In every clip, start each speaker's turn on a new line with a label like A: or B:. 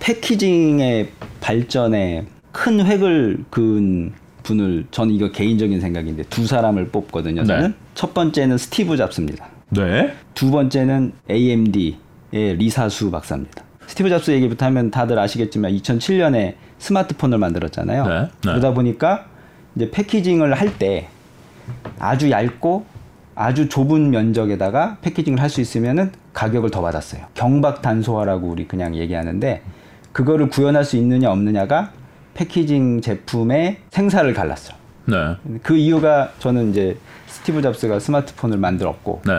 A: packaging의 발전에 큰 획을 그은 분을 저는 이거 개인적인 생각인데 두 사람을 뽑거든요. 저는
B: 네.
A: 첫 번째는 스티브 잡스입니다.
B: 네.
A: 두 번째는 AMD의 리사 수 박사입니다. 스티브 잡스 얘기부터 하면 다들 아시겠지만 2007년에 스마트폰을 만들었잖아요.
B: 네, 네.
A: 그러다 보니까 이제 packaging을 할 때 아주 얇고 아주 좁은 면적에다가 패키징을 할 수 있으면은 가격을 더 받았어요. 경박 단소화라고 우리 그냥 얘기하는데 그거를 구현할 수 있느냐 없느냐가 packaging 제품의 생사를 갈랐어요.
B: 네.
A: 그 이유가 저는 이제 스티브 잡스가 스마트폰을 만들었고
B: 네.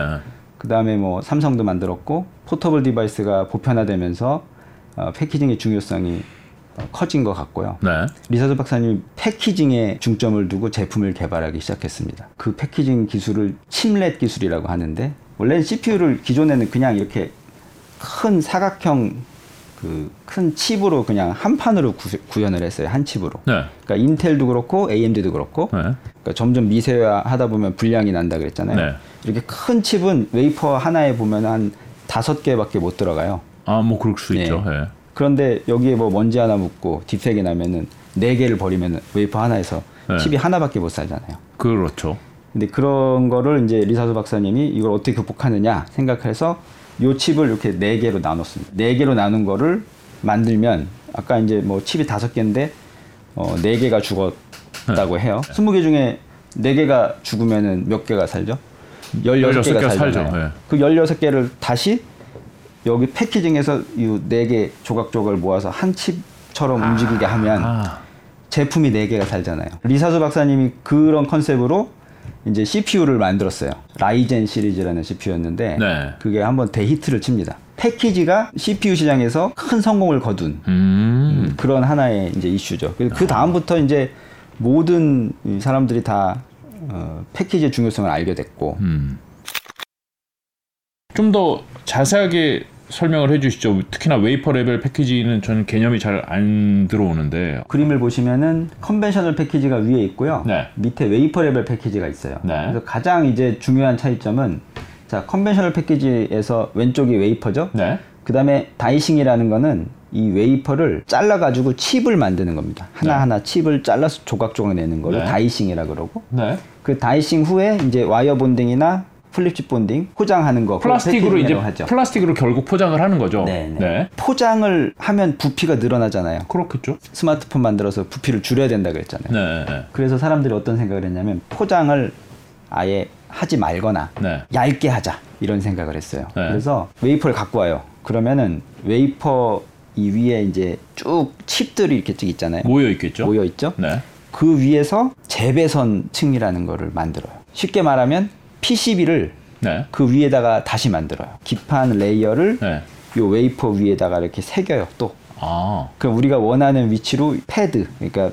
A: 그 다음에 뭐 삼성도 만들었고 portable device가 보편화되면서 어, packaging의 중요성이 어, 커진 것 같고요.
B: 네.
A: 리사 수 박사님이 packaging에 중점을 두고 제품을 개발하기 시작했습니다. 그 packaging 기술을 chiplet 기술이라고 하는데 원래는 CPU를 기존에는 그냥 이렇게 큰 사각형 그 큰 칩으로 그냥 한 판으로 구, 구현을 했어요. 한 칩으로.
B: 네.
A: 그러니까 인텔도 그렇고 AMD도 그렇고
B: 네.
A: 그러니까 점점 미세화하다 보면 불량이 난다 그랬잖아요.
B: 네.
A: 이렇게 큰 칩은 웨이퍼 하나에 보면 한 다섯 개밖에 못 들어가요.
B: 아, 뭐 그럴 수
A: 네.
B: 있죠. 예.
A: 그런데 여기에 뭐 먼지 하나 묻고 딥색이 나면은 네 개를 버리면 웨이퍼 하나에서
B: 네.
A: 칩이 하나밖에 못 살잖아요.
B: 그렇죠.
A: 근데 그런 거를 이제 리사 수 박사님이 이걸 어떻게 극복하느냐 생각해서 요 칩을 이렇게 네 개로 나눴습니다. 네 개로 나눈 거를 만들면 아까 이제 뭐 칩이 다섯 개인데 어, 네 개가 죽었다고 해요. 스무 개 중에 네 개가 죽으면은 몇 개가 살죠? 열여섯
B: 16
A: 개가
B: 개가. 살죠. 예.
A: 그 열여섯 개를 다시 여기 패키징에서 이 네 개 조각조각을 모아서 한 칩처럼 움직이게 하면
B: 아.
A: 제품이 네 개가 살잖아요. 리사수 박사님이 그런 컨셉으로 이제 CPU를 만들었어요. 라이젠 시리즈라는 CPU였는데
B: 네.
A: 그게 한번 대히트를 칩니다. 패키지가 CPU 시장에서 큰 성공을 거둔
B: 음.
A: 그런 하나의 이제 이슈죠. 그 다음부터 이제 모든 이 사람들이 다 어, 패키지의 중요성을 알게 됐고
B: 음. 좀더 자세하게 설명을 해주시죠. 특히나 웨이퍼 레벨 패키지는 저는 개념이 잘 안 들어오는데.
A: 그림을 보시면은 conventional 패키지가 위에 있고요.
B: 네.
A: 밑에 웨이퍼 레벨 패키지가 있어요.
B: 네.
A: 그래서 가장 이제 중요한 차이점은 자 conventional 패키지에서 왼쪽이 웨이퍼죠.
B: 네.
A: 그다음에 dicing이라는 거는 이 웨이퍼를 잘라 가지고 칩을 만드는 겁니다. 하나하나 칩을 잘라서 조각조각 내는 거를
B: 네.
A: dicing이라 그러고
B: 네.
A: 그 dicing 후에 이제 wire bonding이나 flip chip bonding 포장하는 거
B: 플라스틱으로 이제
A: 하죠.
B: 플라스틱으로 결국 포장을 하는 거죠.
A: 네, 네. 포장을 하면 부피가 늘어나잖아요.
B: 그렇겠죠.
A: 스마트폰 만들어서 부피를 줄여야 된다 그랬잖아요.
B: 네. 네.
A: 그래서 사람들이 어떤 생각을 했냐면 포장을 아예 하지 말거나
B: 네.
A: 얇게 하자 이런 생각을 했어요.
B: 네.
A: 그래서 웨이퍼를 갖고 와요. 그러면은 웨이퍼 이 위에 이제 쭉 칩들이 이렇게 쭉 있잖아요.
B: 모여 있겠죠.
A: 모여 있죠.
B: 네.
A: 그 위에서 재배선 층이라는 거를 만들어요. 쉽게 말하면 PCB를
B: 네.
A: 그 위에다가 다시 만들어요. 기판 layer를
B: 네.
A: 요 웨이퍼 위에다가 이렇게 새겨요. 또
B: 아.
A: 그럼 우리가 원하는 위치로 패드, 그러니까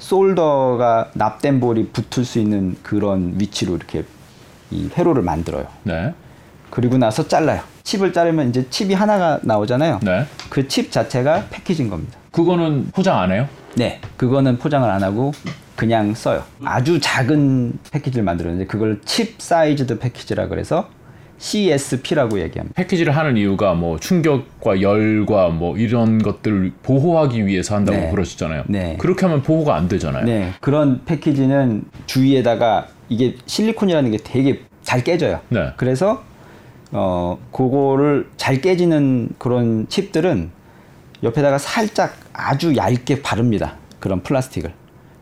A: solder가 납된 볼이 붙을 수 있는 그런 위치로 이렇게 이 회로를 만들어요.
B: 네.
A: 그리고 나서 잘라요. 칩을 자르면 이제 칩이 하나가 나오잖아요.
B: 네.
A: 그 칩 자체가 패키지인 겁니다.
B: 그거는 포장 안 해요?
A: 네, 그거는 포장을 안 하고 그냥 써요. 아주 작은 패키지를 만들었는데 그걸 chip sized package라 그래서 CSP라고 얘기합니다.
B: 패키지를 하는 이유가 뭐 충격과 열과 뭐 이런 것들을 보호하기 위해서 한다고
A: 네.
B: 그러시잖아요.
A: 네.
B: 그렇게 하면 보호가 안 되잖아요.
A: 네, 그런 패키지는 주위에다가 이게 실리콘이라는 게 되게 잘 깨져요.
B: 네.
A: 그래서 어 그거를 잘 깨지는 그런 칩들은 옆에다가 살짝 아주 얇게 바릅니다. 그런 플라스틱을.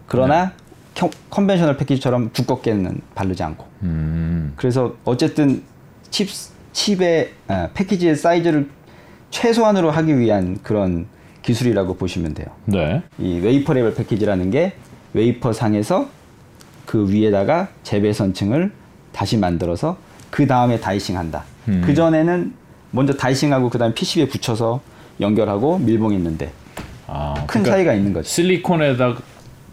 A: 그러나 con- conventional 패키지처럼 두껍게는 바르지 않고.
B: 음.
A: 그래서 어쨌든 칩 칩의 아, 패키지의 사이즈를 최소한으로 하기 위한 그런 기술이라고 보시면 돼요.
B: 네.
A: 이 웨이퍼 레벨 패키지라는 게 웨이퍼 상에서 그 위에다가 재배선층을 다시 만들어서 그 다음에 dicing 한다.
B: 음.
A: 그 전에는 먼저 dicing하고 그 다음에 PCB에 붙여서 연결하고 밀봉했는데
B: 아,
A: 큰
B: 그러니까
A: 차이가 있는 거죠.
B: 실리콘에다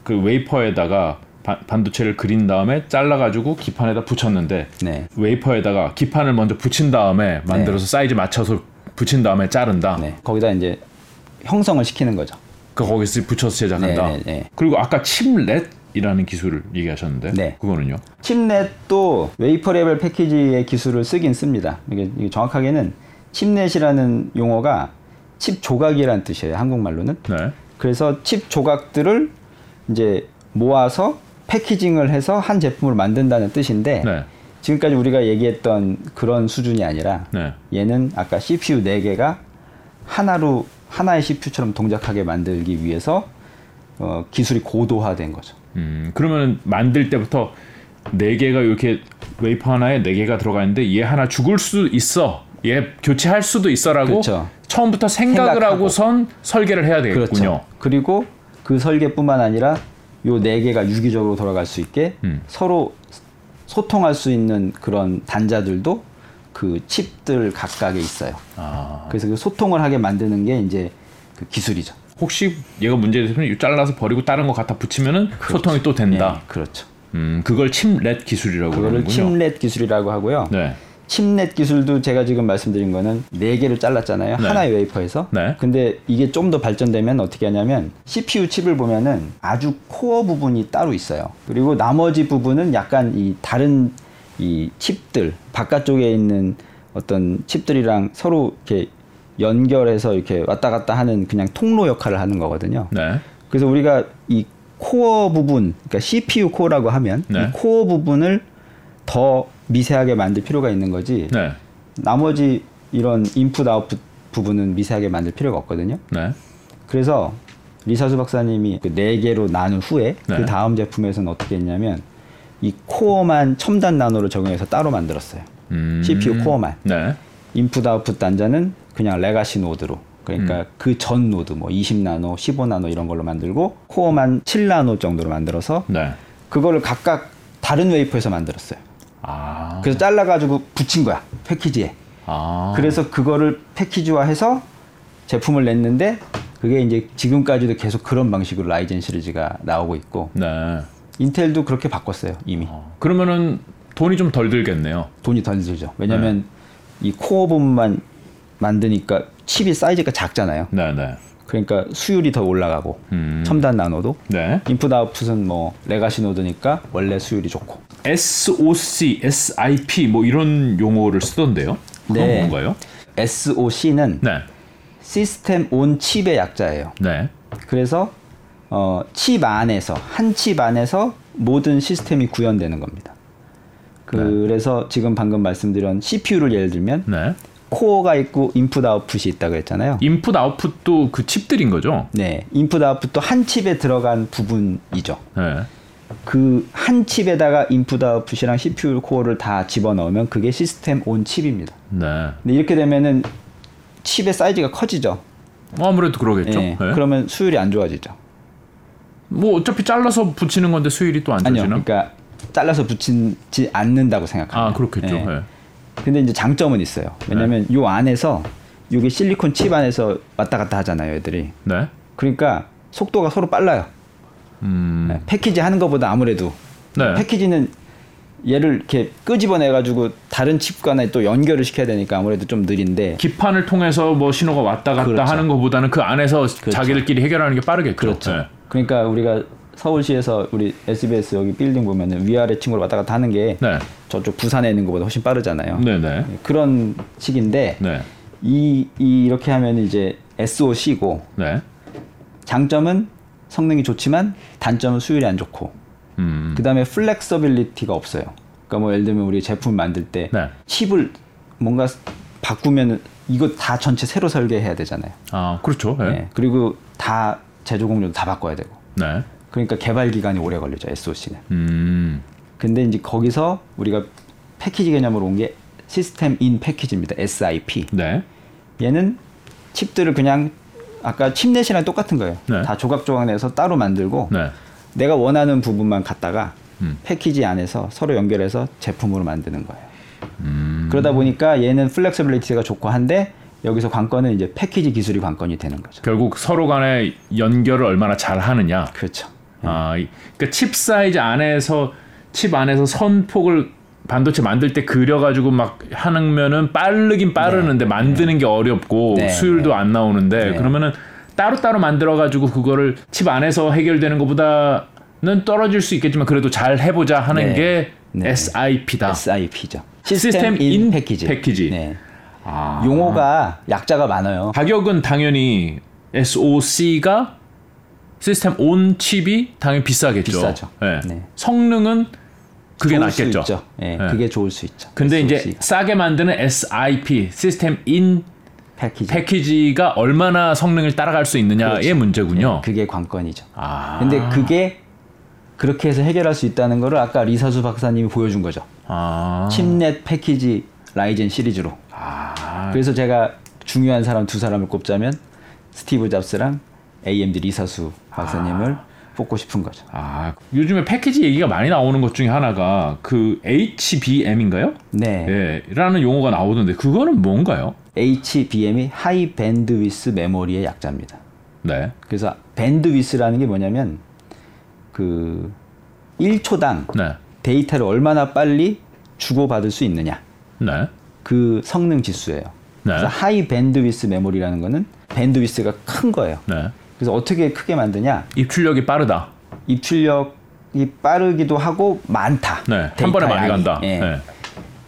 B: 그 웨이퍼에다가 바- 반도체를 그린 다음에 잘라가지고 기판에다 붙였는데
A: 네.
B: 웨이퍼에다가 기판을 먼저 붙인 다음에 만들어서 사이즈 맞춰서 붙인 다음에 자른다.
A: 네. 거기다 이제 형성을 시키는 거죠.
B: 그 거기서 붙여서 제작한다.
A: 네, 네, 네.
B: 그리고 아까 chiplet 이라는 기술을 얘기하셨는데
A: 네.
B: 그거는요?
A: chiplet도 웨이퍼 레벨 패키지의 기술을 쓰긴 씁니다. 이게, 이게 정확하게는 chiplet이라는 용어가 칩 조각이라는 뜻이에요. 한국말로는.
B: 네.
A: 그래서 칩 조각들을 이제 모아서 packaging을 해서 한 제품을 만든다는 뜻인데
B: 네.
A: 지금까지 우리가 얘기했던 그런 수준이 아니라
B: 네.
A: 얘는 아까 CPU 4개가 하나로 하나의 CPU처럼 동작하게 만들기 위해서 어, 기술이 고도화된 거죠.
B: 음, 그러면 만들 때부터 네 개가 이렇게 웨이퍼 하나에 네 개가 들어가 있는데 얘 하나 죽을 수 있어. 얘 교체할 수도 있어라고
A: 그렇죠.
B: 처음부터 생각을
A: 생각하고.
B: 하고선 설계를 해야 되겠군요.
A: 그렇죠. 그리고 그 설계뿐만 아니라 요 네 개가 유기적으로 돌아갈 수 있게
B: 음.
A: 서로 소통할 수 있는 그런 단자들도 그 칩들 각각에 있어요.
B: 아,
A: 그래서 그 소통을 하게 만드는 게 이제 그 기술이죠.
B: 혹시 얘가 문제되면 잘라서 버리고 다른 거 갖다 붙이면은 소통이 또 된다.
A: 예, 그렇죠.
B: 음, 그걸 chiplet 기술이라고
A: 그거를. chiplet 기술이라고 하고요.
B: 네.
A: chiplet 기술도 제가 지금 말씀드린 거는 네 개를 잘랐잖아요.
B: 네.
A: 하나의 웨이퍼에서.
B: 네.
A: 근데 이게 좀 더 발전되면 어떻게 하냐면 CPU 칩을 보면은 아주 코어 부분이 따로 있어요. 그리고 나머지 부분은 약간 이 다른 이 칩들 바깥쪽에 있는 어떤 칩들이랑 서로 이렇게 연결해서 이렇게 왔다 갔다 하는 그냥 통로 역할을 하는 거거든요.
B: 네.
A: 그래서 우리가 이 코어 부분, 그러니까 CPU 코어라고 하면
B: 네.
A: 이 코어 부분을 더 미세하게 만들 필요가 있는 거지.
B: 네.
A: 나머지 이런 인풋 아웃풋 부분은 미세하게 만들 필요가 없거든요.
B: 네.
A: 그래서 리사수 박사님이 그 네 개로 나눈 후에
B: 네.
A: 그 다음 제품에서는 어떻게 했냐면 이 코어만 첨단 나노를 적용해서 따로 만들었어요.
B: 음.
A: CPU 코어만.
B: 네.
A: 인풋 아웃풋 단자는 그냥 legacy 노드로 그러니까
B: 음.
A: 그전 노드 뭐 20나노, 15나노 이런 걸로 만들고 코어만 7나노 정도로 만들어서
B: 네.
A: 그거를 각각 다른 웨이퍼에서 만들었어요.
B: 아.
A: 그래서 잘라 가지고 붙인 거야. 패키지에.
B: 아.
A: 그래서 그거를 패키지화해서 제품을 냈는데 그게 이제 지금까지도 계속 그런 방식으로 Ryzen 시리즈가 나오고 있고
B: 네.
A: 인텔도 그렇게 바꿨어요 이미
B: 어, 그러면은 돈이 좀 덜 들겠네요.
A: 돈이 덜 들죠 왜냐하면 이 코어 부분만 만드니까 칩이 사이즈가 작잖아요
B: 네, 네.
A: 그러니까 수율이 더 올라가고
B: 음.
A: 첨단 나노도
B: 네.
A: 인풋 아웃풋은 뭐 legacy 노드니까 원래 수율이 좋고
B: SOC, SIP 뭐 이런 용어를 쓰던데요. 그건
A: 네.
B: 뭔가요?
A: SOC는
B: 네.
A: system on chip의 약자예요
B: 네.
A: 그래서 어, 칩 안에서 한 칩 안에서 모든 시스템이 구현되는 겁니다. 그래서 지금 방금 말씀드린 CPU를 예를 들면
B: 네.
A: 코어가 있고 인풋 아웃풋이 있다고 했잖아요.
B: 인풋 아웃풋도 그 칩들인 거죠.
A: 네, 인풋 아웃풋도 한 칩에 들어간 부분이죠.
B: 네.
A: 그 한 칩에다가 인풋 아웃풋이랑 CPU 코어를 다 집어넣으면 그게 system on chip입니다.
B: 네.
A: 근데 이렇게 되면은 칩의 사이즈가 커지죠.
B: 뭐 아무래도 그러겠죠.
A: 예,
B: 네.
A: 그러면 수율이 안 좋아지죠.
B: 뭐 어차피 잘라서 붙이는 건데 수율이 또안
A: 아니요,
B: 좋지나?
A: 그러니까 잘라서 붙이지 않는다고 생각합니다.
B: 아 그렇겠죠.
A: 예.
B: 네.
A: 근데 이제 장점은 있어요. 왜냐면 요 안에서 요게 실리콘 칩 안에서 왔다 갔다 하잖아요, 애들이.
B: 네.
A: 그러니까 속도가 서로 빨라요.
B: 음.
A: 네, 패키지 하는 것보다 아무래도
B: 네.
A: 패키지는 얘를 이렇게 끄집어내 가지고 다른 칩과는 또 연결을 시켜야 되니까 아무래도 좀 느린데
B: 기판을 통해서 뭐 신호가 왔다 갔다
A: 그렇죠.
B: 하는 것보다는 그 안에서 자기들끼리 해결하는 게 빠르겠죠.
A: 그렇죠.
B: 네.
A: 그러니까 우리가 서울시에서 우리 SBS 여기 빌딩 보면은 위아래 층으로 왔다 갔다 하는 게
B: 네.
A: 저쪽 부산에 있는 것보다 훨씬 빠르잖아요.
B: 네, 네.
A: 그런 식인데
B: 네.
A: 이, 이 이렇게 하면 이제 SOC고
B: 네.
A: 장점은 성능이 좋지만 단점은 수율이 안 좋고
B: 음.
A: 그다음에 flexibility가 없어요. 그러니까 뭐 예를 들면 우리 제품 만들 때
B: 네.
A: 칩을 뭔가 바꾸면 이거 다 전체 새로 설계해야 되잖아요.
B: 아, 그렇죠. 네.
A: 네. 그리고 다 제조 공정도 다 바꿔야 되고.
B: 네.
A: 그러니까 개발 기간이 오래 걸리죠. SOC는.
B: 음.
A: 근데 이제 거기서 우리가 패키지 개념으로 온 게 system in package입니다. SIP.
B: 네.
A: 얘는 칩들을 그냥 아까 chiplet이랑 똑같은 거예요.
B: 네.
A: 다 조각 조각 내서 따로 만들고
B: 네.
A: 내가 원하는 부분만 갖다가
B: 음.
A: 패키지 안에서 서로 연결해서 제품으로 만드는 거예요.
B: 음.
A: 그러다 보니까 얘는 flexibility가 좋고 한데 여기서 관건은 이제 패키지 기술이 관건이 되는 거죠.
B: 결국 서로 간의 연결을 얼마나 잘 하느냐.
A: 그렇죠.
B: 아, 이- 그러니까 칩 사이즈 안에서 칩 안에서 선폭을 반도체 만들 때 그려가지고 막 하면은 빠르긴 빠르는데 만드는 게 어렵고
A: 네,
B: 수율도 안 나오는데
A: 네.
B: 그러면은 따로따로 만들어가지고 그거를 칩 안에서 해결되는 것보다는 떨어질 수 있겠지만 그래도 잘 해보자 하는
A: 네.
B: 게
A: 네.
B: SIP다.
A: SIP죠.
B: 시스템 인 패키지.
A: 네.
B: 아.
A: 용어가 약자가 많아요.
B: 가격은 당연히 SoC가 시스템 온 칩이 당연히 비싸겠죠.
A: 비싸죠.
B: 예.
A: 네.
B: 성능은 그게 낫겠죠.
A: 예,
B: 네.
A: 그게 좋을 수 있죠.
B: 근데 이제
A: SoC 가.
B: 싸게 만드는 SIP 시스템 인
A: 패키지.
B: 패키지가 얼마나 성능을 따라갈 수 있느냐의
A: 그렇죠.
B: 문제군요.
A: 그게 관건이죠.
B: 아.
A: 근데 그게 그렇게 해서 해결할 수 있다는 거를 아까 리사수 박사님이 보여준 거죠.
B: 아.
A: chiplet 패키지 라이젠 시리즈로.
B: 아.
A: 그래서 제가 중요한 사람 두 사람을 꼽자면 스티브 잡스랑 AMD 리사수 박사님을 뽑고 싶은 거죠.
B: 아, 요즘에 패키지 얘기가 많이 나오는 것 중에 하나가 그 HBM인가요?
A: 네.
B: 예, 라는 용어가 나오던데 그거는 뭔가요?
A: HBM이 high bandwidth memory의 약자입니다.
B: 네.
A: 그래서 bandwidth라는 게 뭐냐면 그 1초당
B: 네.
A: 데이터를 얼마나 빨리 주고받을 수 있느냐.
B: 네.
A: 그 성능 지수예요.
B: 네.
A: 그래서 high bandwidth memory라는 거는 bandwidth가 큰 거예요.
B: 네.
A: 그래서 어떻게 크게 만드냐?
B: 입출력이 빠르다.
A: 입출력이 빠르기도 하고 많다.
B: 네. 한 번에 많이
A: 양이.
B: 간다.
A: 예.
B: 네.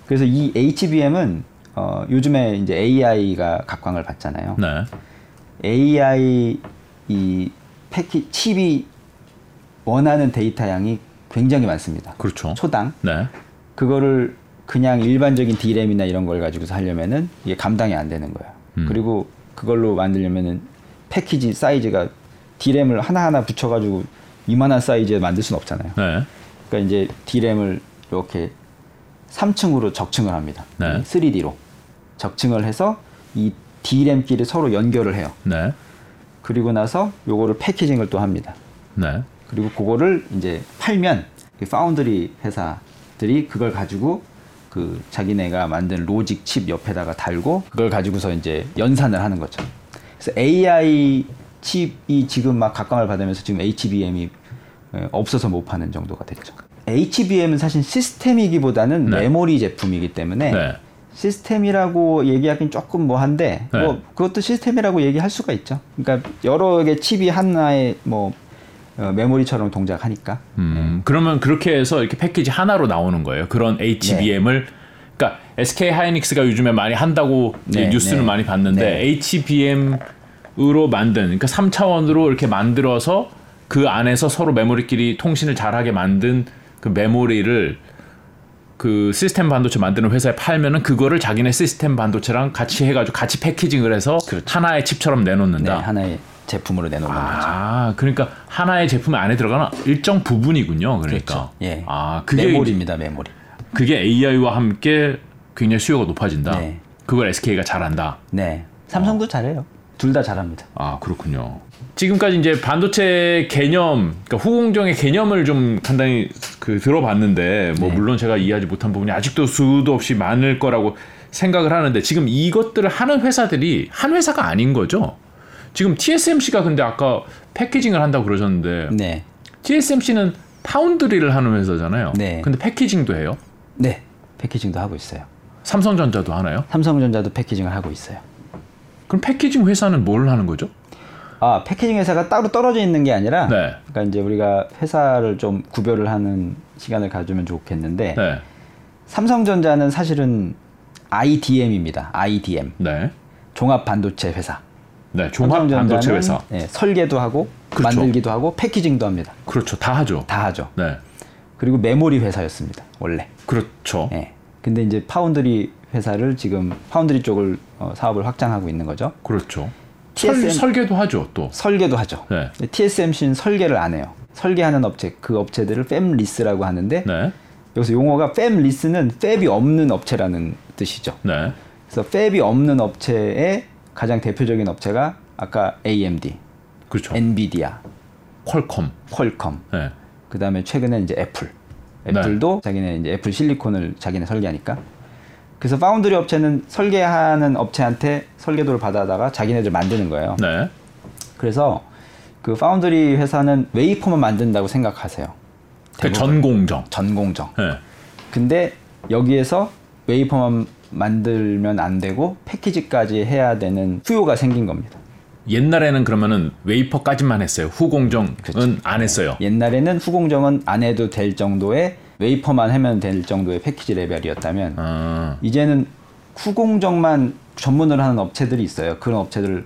A: 그래서 이 HBM은 어, 요즘에 이제 AI가 각광을 받잖아요.
B: 네.
A: AI 이 패키 칩이 원하는 데이터 양이 굉장히 많습니다.
B: 그렇죠.
A: 초당
B: 네.
A: 그거를 그냥 일반적인 D램이나 이런 걸 가지고서 하려면은 이게 감당이 안 되는 거예요.
B: 음.
A: 그리고 그걸로 만들려면은 패키지 사이즈가 D램을 하나하나 붙여가지고 이만한 사이즈에 만들 수는 없잖아요.
B: 네.
A: 그러니까 이제 D램을 이렇게 3층으로 적층을 합니다.
B: 네.
A: 3D로 적층을 해서 이 D램끼리 서로 연결을 해요.
B: 네.
A: 그리고 나서 요거를 패키징을 또 합니다.
B: 네.
A: 그리고 그거를 이제 팔면 이 파운드리 회사들이 그걸 가지고 그 자기네가 만든 로직 칩 옆에다가 달고 그걸 가지고서 이제 연산을 하는 거죠. 그래서 AI 칩이 지금 막 각광을 받으면서 지금 HBM이 없어서 못 파는 정도가 됐죠. HBM은 사실 시스템이기보다는
B: 네.
A: 메모리 제품이기 때문에
B: 네.
A: 시스템이라고 얘기하기는 조금 뭐한데
B: 네.
A: 뭐 그것도 시스템이라고 얘기할 수가 있죠. 그러니까 여러 개 칩이 하나의 뭐 어, 메모리처럼 동작하니까.
B: 음, 그러면 그렇게 해서 이렇게 패키지 하나로 나오는 거예요. 그런 HBM을 그러니까 SK 하이닉스가 요즘에 많이 한다고
A: 네,
B: 뉴스는
A: 네.
B: 많이 봤는데 HBM 으로 만든 그러니까 3차원으로 이렇게 만들어서 그 안에서 서로 메모리끼리 통신을 잘하게 만든 그 메모리를 그 시스템 반도체 만드는 회사에 팔면은 그거를 자기네 시스템 반도체랑 같이 해가지고 같이 패키징을 해서 하나의 칩처럼
A: 네,
B: 내놓는다.
A: 하나의 제품으로 내놓는 거죠.
B: 아, 그러니까 하나의 제품 안에 들어가는 일정 부분이군요. 그러니까.
A: 그렇죠. 예.
B: 아, 그게
A: 메모리입니다, 메모리.
B: 그게 AI와 함께 굉장히 수요가 높아진다.
A: 네.
B: 그걸 SK가 잘한다.
A: 네. 삼성도 잘해요. 둘 다 잘합니다.
B: 아, 그렇군요. 지금까지 이제 반도체 개념, 그러니까 후공정의 개념을 좀 간단히 그 들어봤는데, 뭐
A: 네.
B: 물론 제가 이해하지 못한 부분이 아직도 수도 없이 많을 거라고 생각을 하는데 지금 이것들을 하는 회사들이 한 회사가 아닌 거죠. 지금 TSMC가 근데 아까 패키징을 한다고 그러셨는데
A: 네.
B: TSMC는 파운드리를 하는 회사잖아요.
A: 네.
B: 근데 패키징도 해요?
A: 네. 패키징도 하고 있어요.
B: 삼성전자도 하나요?
A: 삼성전자도 패키징을 하고 있어요.
B: 그럼 패키징 회사는 뭘 하는 거죠?
A: 아, 패키징 회사가 따로 떨어져 있는 게 아니라
B: 네.
A: 그러니까 이제 우리가 회사를 좀 구별을 하는 시간을 가지면 좋겠는데
B: 네.
A: 삼성전자는 사실은 IDM입니다. IDM.
B: 네.
A: 종합 반도체 회사.
B: 네. 종합 반도체 회사.
A: 네, 설계도 하고
B: 그렇죠.
A: 만들기도 하고 패키징도 합니다.
B: 그렇죠. 다 하죠.
A: 다 하죠.
B: 네.
A: 그리고 메모리 회사였습니다. 원래.
B: 그렇죠.
A: 예. 근데 이제 파운드리 회사를 지금 파운드리 쪽을 어, 사업을 확장하고 있는 거죠.
B: 그렇죠.
A: TSM
B: 설, 설계도 하죠, 또.
A: 설계도 하죠.
B: 네.
A: TSMC는 설계를 안 해요. 설계하는 업체 그 업체들을 팹리스라고 하는데
B: 네.
A: 여기서 용어가 팹리스는 fab이 없는 업체라는 뜻이죠.
B: 네.
A: 그래서 fab이 없는 업체의 가장 대표적인 업체가 아까 AMD,
B: 그렇죠.
A: 엔비디아,
B: 퀄컴.
A: 퀄컴,
B: 네.
A: 그 다음에 최근에 이제 애플.
B: 네.
A: 애플도 자기네 이제 애플 실리콘을 자기네 설계하니까. 그래서 파운드리 업체는 설계하는 업체한테 설계도를 받아다가 자기네들 만드는 거예요.
B: 네.
A: 그래서 그 파운드리 회사는 웨이퍼만 만든다고 생각하세요.
B: 그 전공정.
A: 전공정.
B: 네.
A: 근데 여기에서 웨이퍼만 만들면 안 되고 패키지까지 해야 되는 수요가 생긴 겁니다.
B: 옛날에는 그러면은 웨이퍼까지만 했어요. 후공정은
A: 그렇죠.
B: 안 했어요.
A: 옛날에는 후공정은 안 해도 될 정도의 웨이퍼만 하면 될 정도의 패키지 레벨이었다면
B: 아,
A: 이제는 후공정만 전문으로 하는 업체들이 있어요. 그런 업체들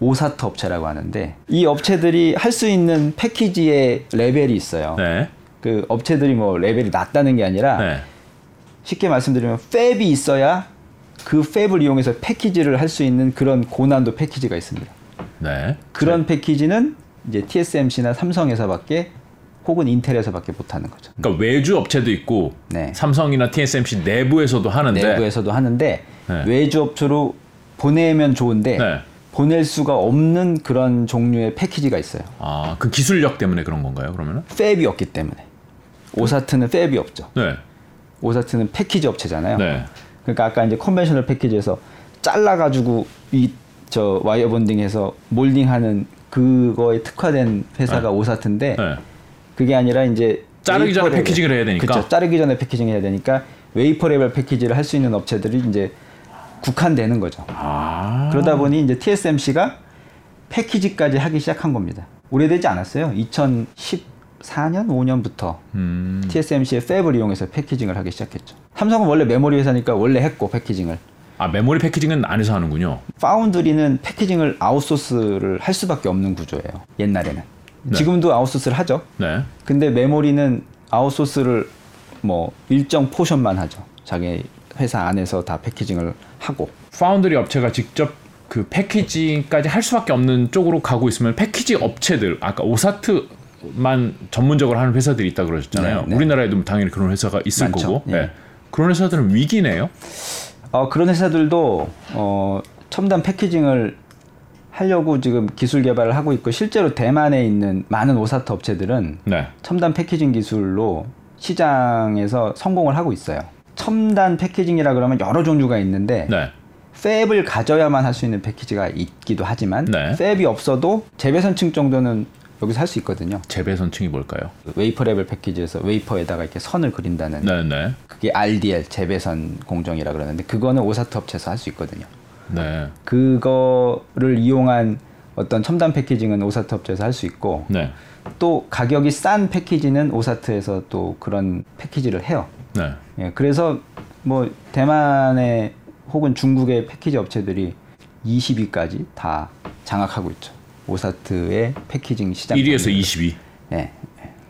A: OSAT 업체라고 하는데 이 업체들이 할 수 있는 패키지의 레벨이 있어요.
B: 네.
A: 그 업체들이 뭐 레벨이 낮다는 게 아니라
B: 네.
A: 쉽게 말씀드리면 fab이 있어야 그 팹을 이용해서 패키지를 할 수 있는 그런 고난도 패키지가 있습니다.
B: 네.
A: 그런 패키지는 이제 TSMC나 삼성에서밖에 혹은 인텔에서밖에 못하는 거죠.
B: 그러니까 외주 업체도 있고
A: 네.
B: 삼성이나 TSMC 내부에서도 하는데
A: 내부에서도 하는데
B: 네.
A: 외주 업체로 보내면 좋은데
B: 네.
A: 보낼 수가 없는 그런 종류의 패키지가 있어요.
B: 아, 그 기술력 때문에 그런 건가요? 그러면은?
A: 팹이 없기 때문에 오사트는 팹이 없죠.
B: 네.
A: OSAT는 패키지 업체잖아요.
B: 네.
A: 그러니까 아까 이제 conventional 패키지에서 잘라 가지고 이 저 wire bonding해서 molding하는 그거에 특화된 회사가 OSAT인데
B: 네.
A: 그게 아니라 이제
B: 자르기 전에
A: 레벨.
B: 패키징을 해야 되니까.
A: 그렇죠. 자르기 전에 패키징 해야 되니까 웨이퍼 레벨 패키지를 할 수 있는 업체들이 이제 국한되는 거죠.
B: 아.
A: 그러다 보니 이제 TSMC가 패키지까지 하기 시작한 겁니다. 오래되지 않았어요. 2014년, 5년부터
B: 음.
A: TSMC의 fab을 이용해서 패키징을 하기 시작했죠. 삼성은 원래 메모리 회사니까 원래 했고 패키징을.
B: 아, 메모리 패키징은 안에서 하는군요.
A: 파운드리는 패키징을 아웃소스를 할 수밖에 없는 구조예요. 옛날에는. 지금도 아웃소스를 하죠.
B: 네.
A: 근데 메모리는 outsource를 뭐 일정 portion만 하죠. 자기 회사 안에서 다 패키징을 하고.
B: 파운드리 업체가 직접 그 패키징까지 할 수밖에 없는 쪽으로 가고 있으면 패키지 업체들 아까 OSAT만 전문적으로 하는 회사들이 있다 그러셨잖아요.
A: 네, 네.
B: 우리나라에도 당연히 그런 회사가 있을
A: 많죠.
B: 거고.
A: 예.
B: 네. 그런 회사들은 위기네요.
A: 어, 그런 회사들도 어, 첨단 패키징을 하려고 지금 기술 개발을 하고 있고 실제로 대만에 있는 많은 오사트 업체들은
B: 네.
A: 첨단 패키징 기술로 시장에서 성공을 하고 있어요. 첨단 패키징이라 그러면 여러 종류가 있는데
B: 네.
A: 팹을 가져야만 할 수 있는 패키지가 있기도 하지만
B: 네.
A: 팹이 없어도 재배선층 정도는 여기서 할 수 있거든요.
B: 재배선층이 뭘까요?
A: 웨이퍼 레벨 패키지에서 웨이퍼에다가 이렇게 선을 그린다는
B: 네, 네.
A: 그게 RDL 재배선 공정이라 그러는데 그거는 OSAT 업체에서 할 수 있거든요.
B: 네.
A: 그거를 이용한 어떤 첨단 패키징은 OSAT 업체에서 할 수 있고
B: 네.
A: 또 가격이 싼 패키지는 OSAT에서 또 그런 패키지를 해요.
B: 네.
A: 예, 그래서 뭐 대만의 혹은 중국의 패키지 업체들이 20위까지 다 장악하고 있죠. 오사트의 패키징 시장.
B: 1위에서 22.
A: 예.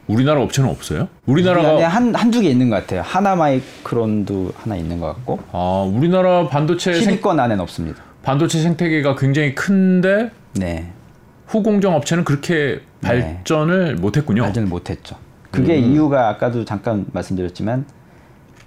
B: 우리나라 업체는 없어요?
A: 우리나라가
B: 우리나라가
A: 한 한두 개 있는 것 같아요. 하나 마이크론도 하나 있는 것 같고
B: 아, 우리나라 반도체 생,
A: 시리권 안에는 없습니다.
B: 반도체 생태계가 굉장히 큰데
A: 네.
B: 후공정 업체는 그렇게 발전을 못했군요.
A: 발전을 못했죠. 그게
B: 음.
A: 이유가 아까도 잠깐 말씀드렸지만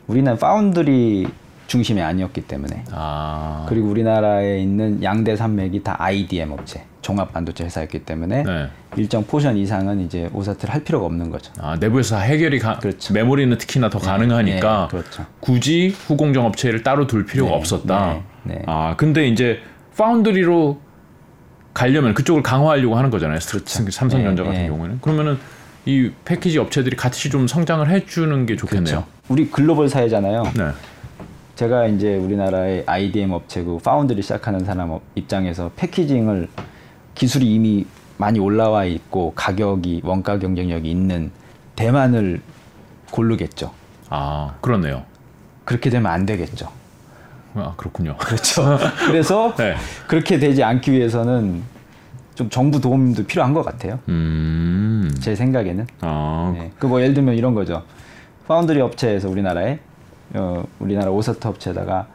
A: 우리는 파운드리 중심이 아니었기 때문에
B: 아,
A: 그리고 우리나라에 있는 양대 산맥이 다 IDM 업체, 종합 반도체 회사였기 때문에
B: 네.
A: 일정 포션 이상은 이제 OSAT를 할 필요가 없는 거죠.
B: 아, 내부에서 다 해결이 가,
A: 그렇죠.
B: 메모리는 특히나 더 가능하니까
A: 네, 그렇죠.
B: 굳이 후공정 업체를 따로 둘 필요가
A: 네,
B: 없었다.
A: 네, 네.
B: 아, 근데 이제 파운드리로 가려면 그쪽을 강화하려고 하는 거잖아요.
A: 그렇죠.
B: 삼성전자
A: 네,
B: 같은
A: 네.
B: 경우에는 그러면은 이 패키지 업체들이 같이 좀 성장을 해주는 게 좋겠네요.
A: 그렇죠. 우리 글로벌 사회잖아요.
B: 네.
A: 제가 이제 우리나라의 IDM 업체고 파운드리 시작하는 사람 입장에서 패키징을 기술이 이미 많이 올라와 있고 가격이 원가 경쟁력이 있는 대만을 고르겠죠.
B: 아, 그렇네요.
A: 그렇게 되면 안 되겠죠.
B: 아, 그렇군요.
A: 그렇죠. 그래서
B: 네.
A: 그렇게 되지 않기 위해서는 좀 정부 도움도 필요한 것 같아요.
B: 음.
A: 제 생각에는.
B: 아,
A: 네. 그뭐 예를 들면 이런 거죠. 파운드리 업체에서 우리나라에 어, 우리나라 오사트 업체에다가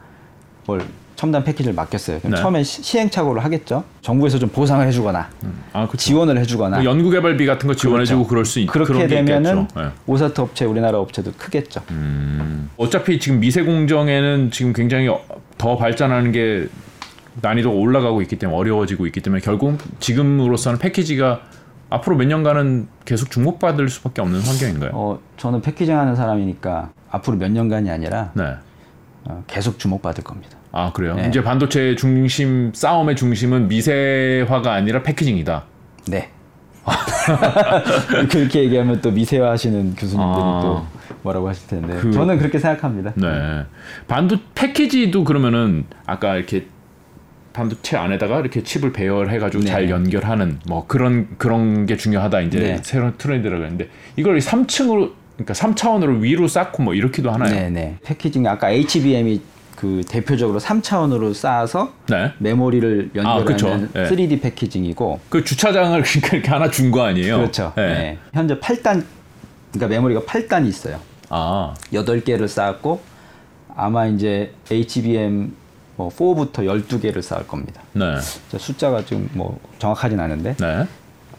A: 뭘 첨단 패키지를 맡겼어요. 그럼
B: 네.
A: 처음에 시, 시행착오를 하겠죠. 정부에서 좀 보상을 해주거나
B: 아, 그
A: 지원을 해주거나
B: 뭐 연구개발비 같은 거 지원해주고 그럴수 있,
A: 그렇게
B: 그런 게
A: 되면은.
B: 네.
A: 오사트 업체 우리나라 업체도 크겠죠.
B: 음. 어차피 지금 미세 공정에는 지금 굉장히 어- 더 발전하는 게 난이도가 올라가고 있기 때문에 어려워지고 있기 때문에 결국 지금으로서는 패키지가 앞으로 몇 년간은 계속 주목받을 수밖에 없는 환경인가요?
A: 어, 저는 패키징 하는 사람이니까 앞으로 몇 년간이 아니라
B: 네.
A: 어, 계속 주목받을 겁니다.
B: 아 그래요?
A: 네.
B: 이제 반도체 중심 싸움의 중심은 미세화가 아니라 패키징이다.
A: 네. 그렇게 얘기하면 또 미세화 하시는 교수님들이
B: 아.
A: 또 뭐라고 하실 텐데
B: 그-
A: 저는 그렇게 생각합니다.
B: 네. 반도 패키지도 그러면은 아까 이렇게 반도체 안에다가 이렇게 칩을 배열해가지고
A: 네.
B: 잘 연결하는 뭐 그런 그런 게 중요하다 이제
A: 네.
B: 새로운 트렌드라고 했는데 이걸 3층으로 그러니까 3차원으로 위로 쌓고 뭐 이렇게도 하나요?
A: 네, 네. 패키징 아까 HBM이 그 대표적으로 3차원으로 쌓아서
B: 네.
A: 메모리를
B: 아.
A: 연결하는
B: 네.
A: 3D 패키징이고
B: 그 주차장을 그러니까 이렇게 하나 준 거 아니에요?
A: 그렇죠.
B: 네.
A: 네. 현재 8단 그러니까 메모리가 8단이 있어요.
B: 아,
A: 8개를 쌓았고 아마 이제 HBM 뭐 4부터 12개를 쌓을 겁니다.
B: 네.
A: 저 숫자가 좀뭐 정확하진 않은데
B: 네.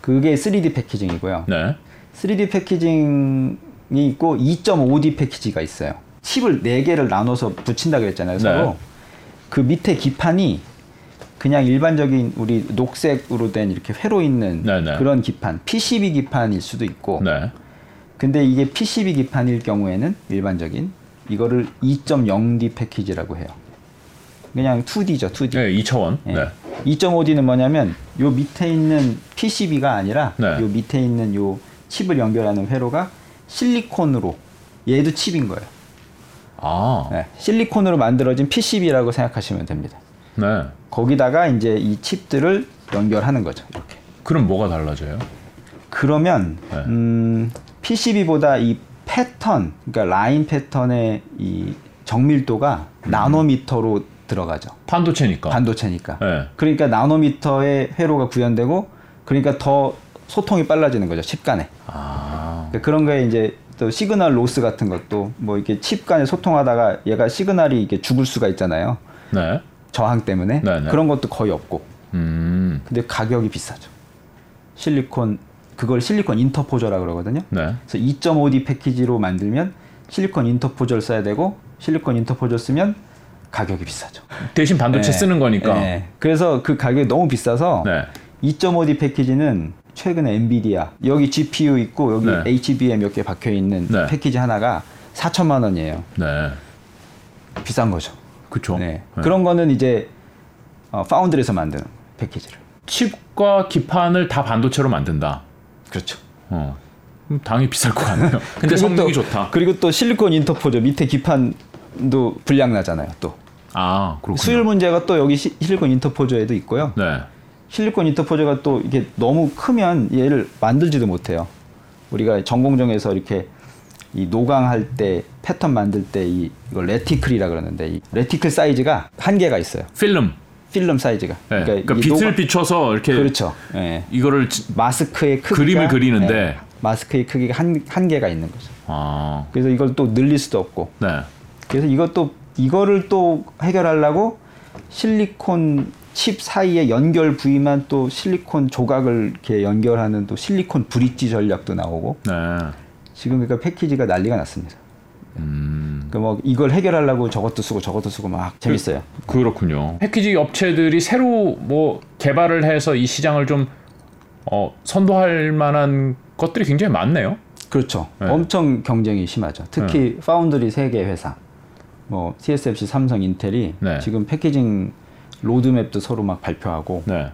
A: 그게 3D 패키징이고요.
B: 네.
A: 3D 패키징이 있고 2.5D 패키지가 있어요. 칩을 4개를 나눠서 붙인다 그랬잖아요. 서로.
B: 네.
A: 그 밑에 기판이 그냥 일반적인 우리 녹색으로 된 이렇게 회로 있는
B: 네, 네.
A: 그런 기판, PCB 기판일 수도 있고.
B: 네.
A: 근데 이게 PCB 기판일 경우에는 일반적인 이거를 2.0D 패키지라고 해요. 그냥 2D죠, 2D.
B: 네, 2차원.
A: 예.
B: 네.
A: 2.5D는 뭐냐면 요 밑에 있는 PCB가 아니라
B: 네.
A: 요 밑에 있는 요 칩을 연결하는 회로가 실리콘으로 얘도 칩인 거예요.
B: 아.
A: 네, 실리콘으로 만들어진 PCB라고 생각하시면 됩니다.
B: 네.
A: 거기다가 이제 이 칩들을 연결하는 거죠. 이렇게.
B: 그럼 뭐가 달라져요?
A: 그러면
B: 네.
A: 음, PCB보다 이 패턴, 그러니까 라인 패턴의 이 정밀도가
B: 음.
A: 나노미터로 들어가죠.
B: 반도체니까.
A: 반도체니까.
B: 네.
A: 그러니까 나노미터의 회로가 구현되고 그러니까 더 소통이 빨라지는 거죠 칩 간에
B: 아.
A: 그러니까 그런 거에 이제 또 signal loss 같은 것도 뭐 이렇게 칩 간에 소통하다가 얘가 시그널이 이게 죽을 수가 있잖아요
B: 네.
A: 저항 때문에
B: 네, 네.
A: 그런 것도 거의 없고
B: 음.
A: 근데 가격이 비싸죠 실리콘 그걸 실리콘 인터포저라 그러거든요
B: 네.
A: 그래서 2.5D 패키지로 만들면 실리콘 인터포저를 써야 되고 실리콘 인터포저 쓰면 가격이 비싸죠
B: 대신 반도체
A: 네.
B: 쓰는 거니까. 네.
A: 네. 그래서 그 가격이 너무 비싸서 2.5D 패키지는 최근에 엔비디아 여기 GPU 있고 여기
B: 네.
A: HBM 몇 개 박혀 있는
B: 네.
A: 패키지 하나가 4천만 원이에요.
B: 네.
A: 비싼 거죠.
B: 그쵸.
A: 네.
B: 네.
A: 그런 거는 이제 어, 파운드리에서 만드는 패키지를.
B: 칩과 기판을 다 반도체로 만든다.
A: 그렇죠.
B: 어. 당연히 비쌀 것 같네요. 근데 성능이
A: 또-
B: 좋다.
A: 그리고 또 실리콘 인터포저 밑에 기판 도 불량 나잖아요. 또
B: 아, 그렇군요.
A: 수율 문제가 또 여기 시- 실리콘 인터포저에도 있고요.
B: 네.
A: 실리콘 인터포저가 또 이게 너무 크면 얘를 만들지도 못해요. 우리가 전공정에서 이렇게 이 노광할 때 패턴 만들 때 이 이걸 reticle이라 그러는데 이 reticle 사이즈가 한계가 있어요.
B: 필름.
A: 필름 사이즈가.
B: 네. 그러니까,
A: 이
B: 빛을
A: 노광-
B: 비춰서 이렇게
A: 그렇죠. 예.
B: 이거를 지-
A: 마스크의 크기가
B: 그림을 그리는데.
A: 예, 마스크의 크기가 한 한계가 있는 거죠.
B: 아.
A: 그래서 이걸 또 늘릴 수도 없고.
B: 네.
A: 그래서 이것도 이거를 또 해결하려고 실리콘 칩 사이에 연결 부위만 또 실리콘 조각을 이렇게 연결하는 또 실리콘 브릿지 전략도 나오고
B: 네.
A: 지금 그러니까 패키지가 난리가 났습니다.
B: 음.
A: 그러니까 뭐 이걸 해결하려고 저것도 쓰고 저것도 쓰고 막 재밌어요.
B: 그렇군요. 패키지 업체들이 새로 뭐 개발을 해서 이 시장을 좀 어, 선도할 만한 것들이 굉장히 많네요.
A: 그렇죠.
B: 네.
A: 엄청 경쟁이 심하죠. 특히 파운드리 세 개 회사, 뭐 TSMC, 삼성, 인텔이
B: 네.
A: 지금 패키징 로드맵도 서로 막 발표하고
B: 네.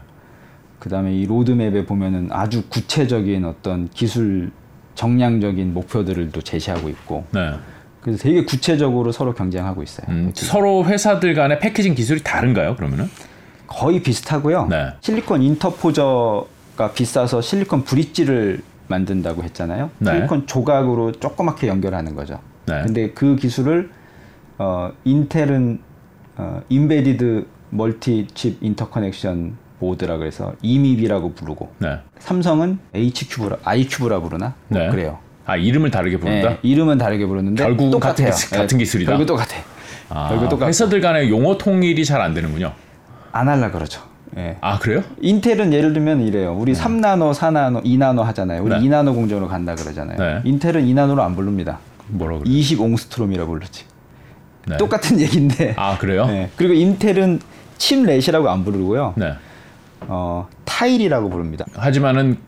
A: 그다음에 이 로드맵에 보면은 아주 구체적인 어떤 기술 정량적인 목표들을 또 제시하고 있고
B: 네.
A: 그래서 되게 구체적으로 서로 경쟁하고 있어요.
B: 음, 서로 회사들 간의 패키징 기술이 다른가요? 그러면은?
A: 거의 비슷하고요.
B: 네.
A: 실리콘 interposer가 비싸서 실리콘 bridge를 만든다고 했잖아요.
B: 네.
A: 실리콘 조각으로 조그맣게 연결하는 거죠.
B: 네.
A: 근데 그 기술을 어, 인텔은 어, embedded multi chip interconnection board라 그래서 EMIB라고 부르고
B: 네.
A: 삼성은 H-Cube라, I-Cube라 부르나? 뭐
B: 네.
A: 그래요.
B: 아 이름을 다르게 부른다.
A: 예, 이름은 다르게 부르는데
B: 결국은
A: 똑같아요.
B: 같은 기술- 같은 기술이다.
A: 결국 똑같아.
B: 아,
A: 결국 똑같고
B: 회사들 간의 용어 통일이 잘 안 되는군요.
A: 안 할라 그러죠. 예.
B: 아 그래요?
A: 인텔은 예를 들면 이래요. 우리 3나노, 4나노, 2나노 하잖아요. 우리
B: 네.
A: 2나노 공정으로 간다 그러잖아요.
B: 네.
A: 인텔은 2나노로 안 부릅니다.
B: 뭐라 그래?
A: 20 옹스트롬이라 부르지.
B: 네.
A: 똑같은 얘기인데.
B: 아 그래요?
A: 예. 그리고 인텔은 칩렛이라고 안 부르고요.
B: 네.
A: 어, 타일이라고 부릅니다.
B: 하지만은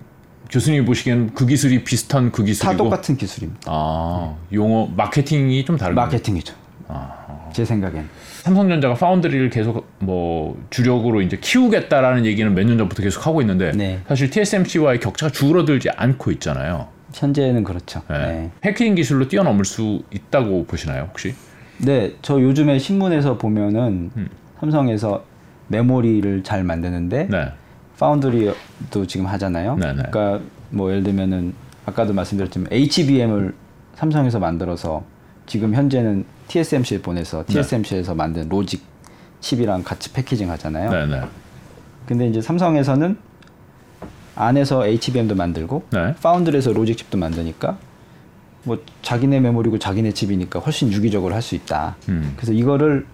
B: 교수님이 보시기엔 그 기술이 비슷한
A: 그다
B: 기술이고.
A: 똑같은 기술입니다.
B: 아 용어 마케팅이 좀 다른.
A: 마케팅이죠. 제 생각엔.
B: 삼성전자가 파운드리를 계속 뭐 주력으로 이제 키우겠다라는 얘기는 몇 년 전부터 계속 하고 있는데
A: 네.
B: 사실 TSMC와의 격차가 줄어들지 않고 있잖아요.
A: 현재는 그렇죠.
B: 네.
A: 네.
B: 패키징 기술로 뛰어넘을 수 있다고 보시나요 혹시?
A: 네, 저 요즘에 신문에서 보면은
B: 음.
A: 삼성에서 메모리를 잘 만드는데
B: 네.
A: 파운드리도 지금 하잖아요.
B: 네, 네.
A: 그러니까 뭐 예를 들면은 아까도 말씀드렸지만 HBM을 삼성에서 만들어서 지금 현재는 TSMC에 보내서
B: 네.
A: TSMC에서 만든 logic 칩이랑 같이 패키징 하잖아요.
B: 네, 네.
A: 근데 이제 삼성에서는 안에서 HBM도 만들고
B: 네.
A: 파운드리에서 logic 칩도 만드니까 뭐 자기네 메모리고 자기네 칩이니까 훨씬 유기적으로 할 수 있다.
B: 음.
A: 그래서 이거를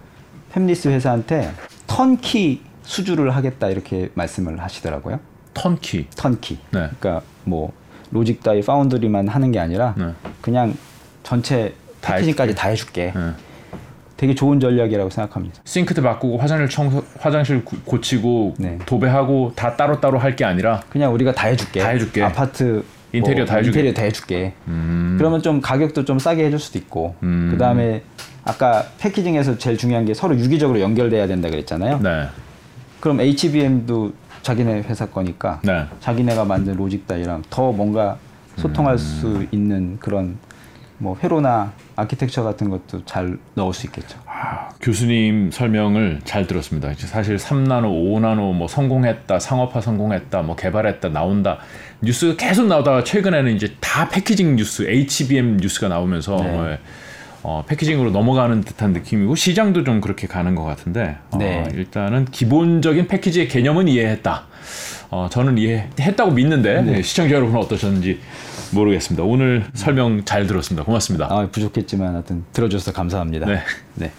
A: 팹리스 회사한테 턴키 수주를 하겠다 이렇게 말씀을 하시더라고요.
B: 턴키.
A: 턴키.
B: 네.
A: 그러니까 뭐 로직 따위 파운드리만 하는 게 아니라
B: 네.
A: 그냥 전체
B: 다
A: 패키징까지 다 해줄게.
B: 네.
A: 되게 좋은 전략이라고 생각합니다.
B: 싱크대 바꾸고 화장실 청소, 화장실 고- 고치고
A: 네.
B: 도배하고 다 따로 따로 할 게 아니라
A: 그냥 우리가 다 해줄게.
B: 다 해줄게.
A: 아파트
B: 인테리어 다 해주게.
A: 인테리어 다 해줄게.
B: 음.
A: 그러면 좀 가격도 좀 싸게 해줄 수도 있고.
B: 음.
A: 그 다음에 아까 패키징에서 제일 중요한 게 서로 유기적으로 연결돼야 된다 그랬잖아요.
B: 네.
A: 그럼 HBM도 자기네 회사 거니까
B: 네.
A: 자기네가 만든 로직 따위랑 더 뭔가 소통할
B: 음.
A: 수 있는 그런 뭐 회로나 아키텍처 같은 것도 잘 넣을 수 있겠죠.
B: 교수님 설명을 잘 들었습니다. 사실 3나노, 5나노 뭐 성공했다, 상업화 성공했다, 뭐 개발했다 나온다 뉴스가 계속 나오다가 최근에는 이제 다 패키징 뉴스, HBM 뉴스가 나오면서
A: 네.
B: 어, 어, 패키징으로 넘어가는 듯한 느낌이고 시장도 좀 그렇게 가는 것 같은데 어,
A: 네.
B: 일단은 기본적인 패키지의 개념은 이해했다. 어, 저는 이해했다고 믿는데
A: 네.
B: 시청자 여러분은 어떠셨는지 모르겠습니다. 오늘 설명 잘 들었습니다. 고맙습니다.
A: 아, 부족했지만 하여튼 들어줘서 감사합니다.
B: 네.
A: 네.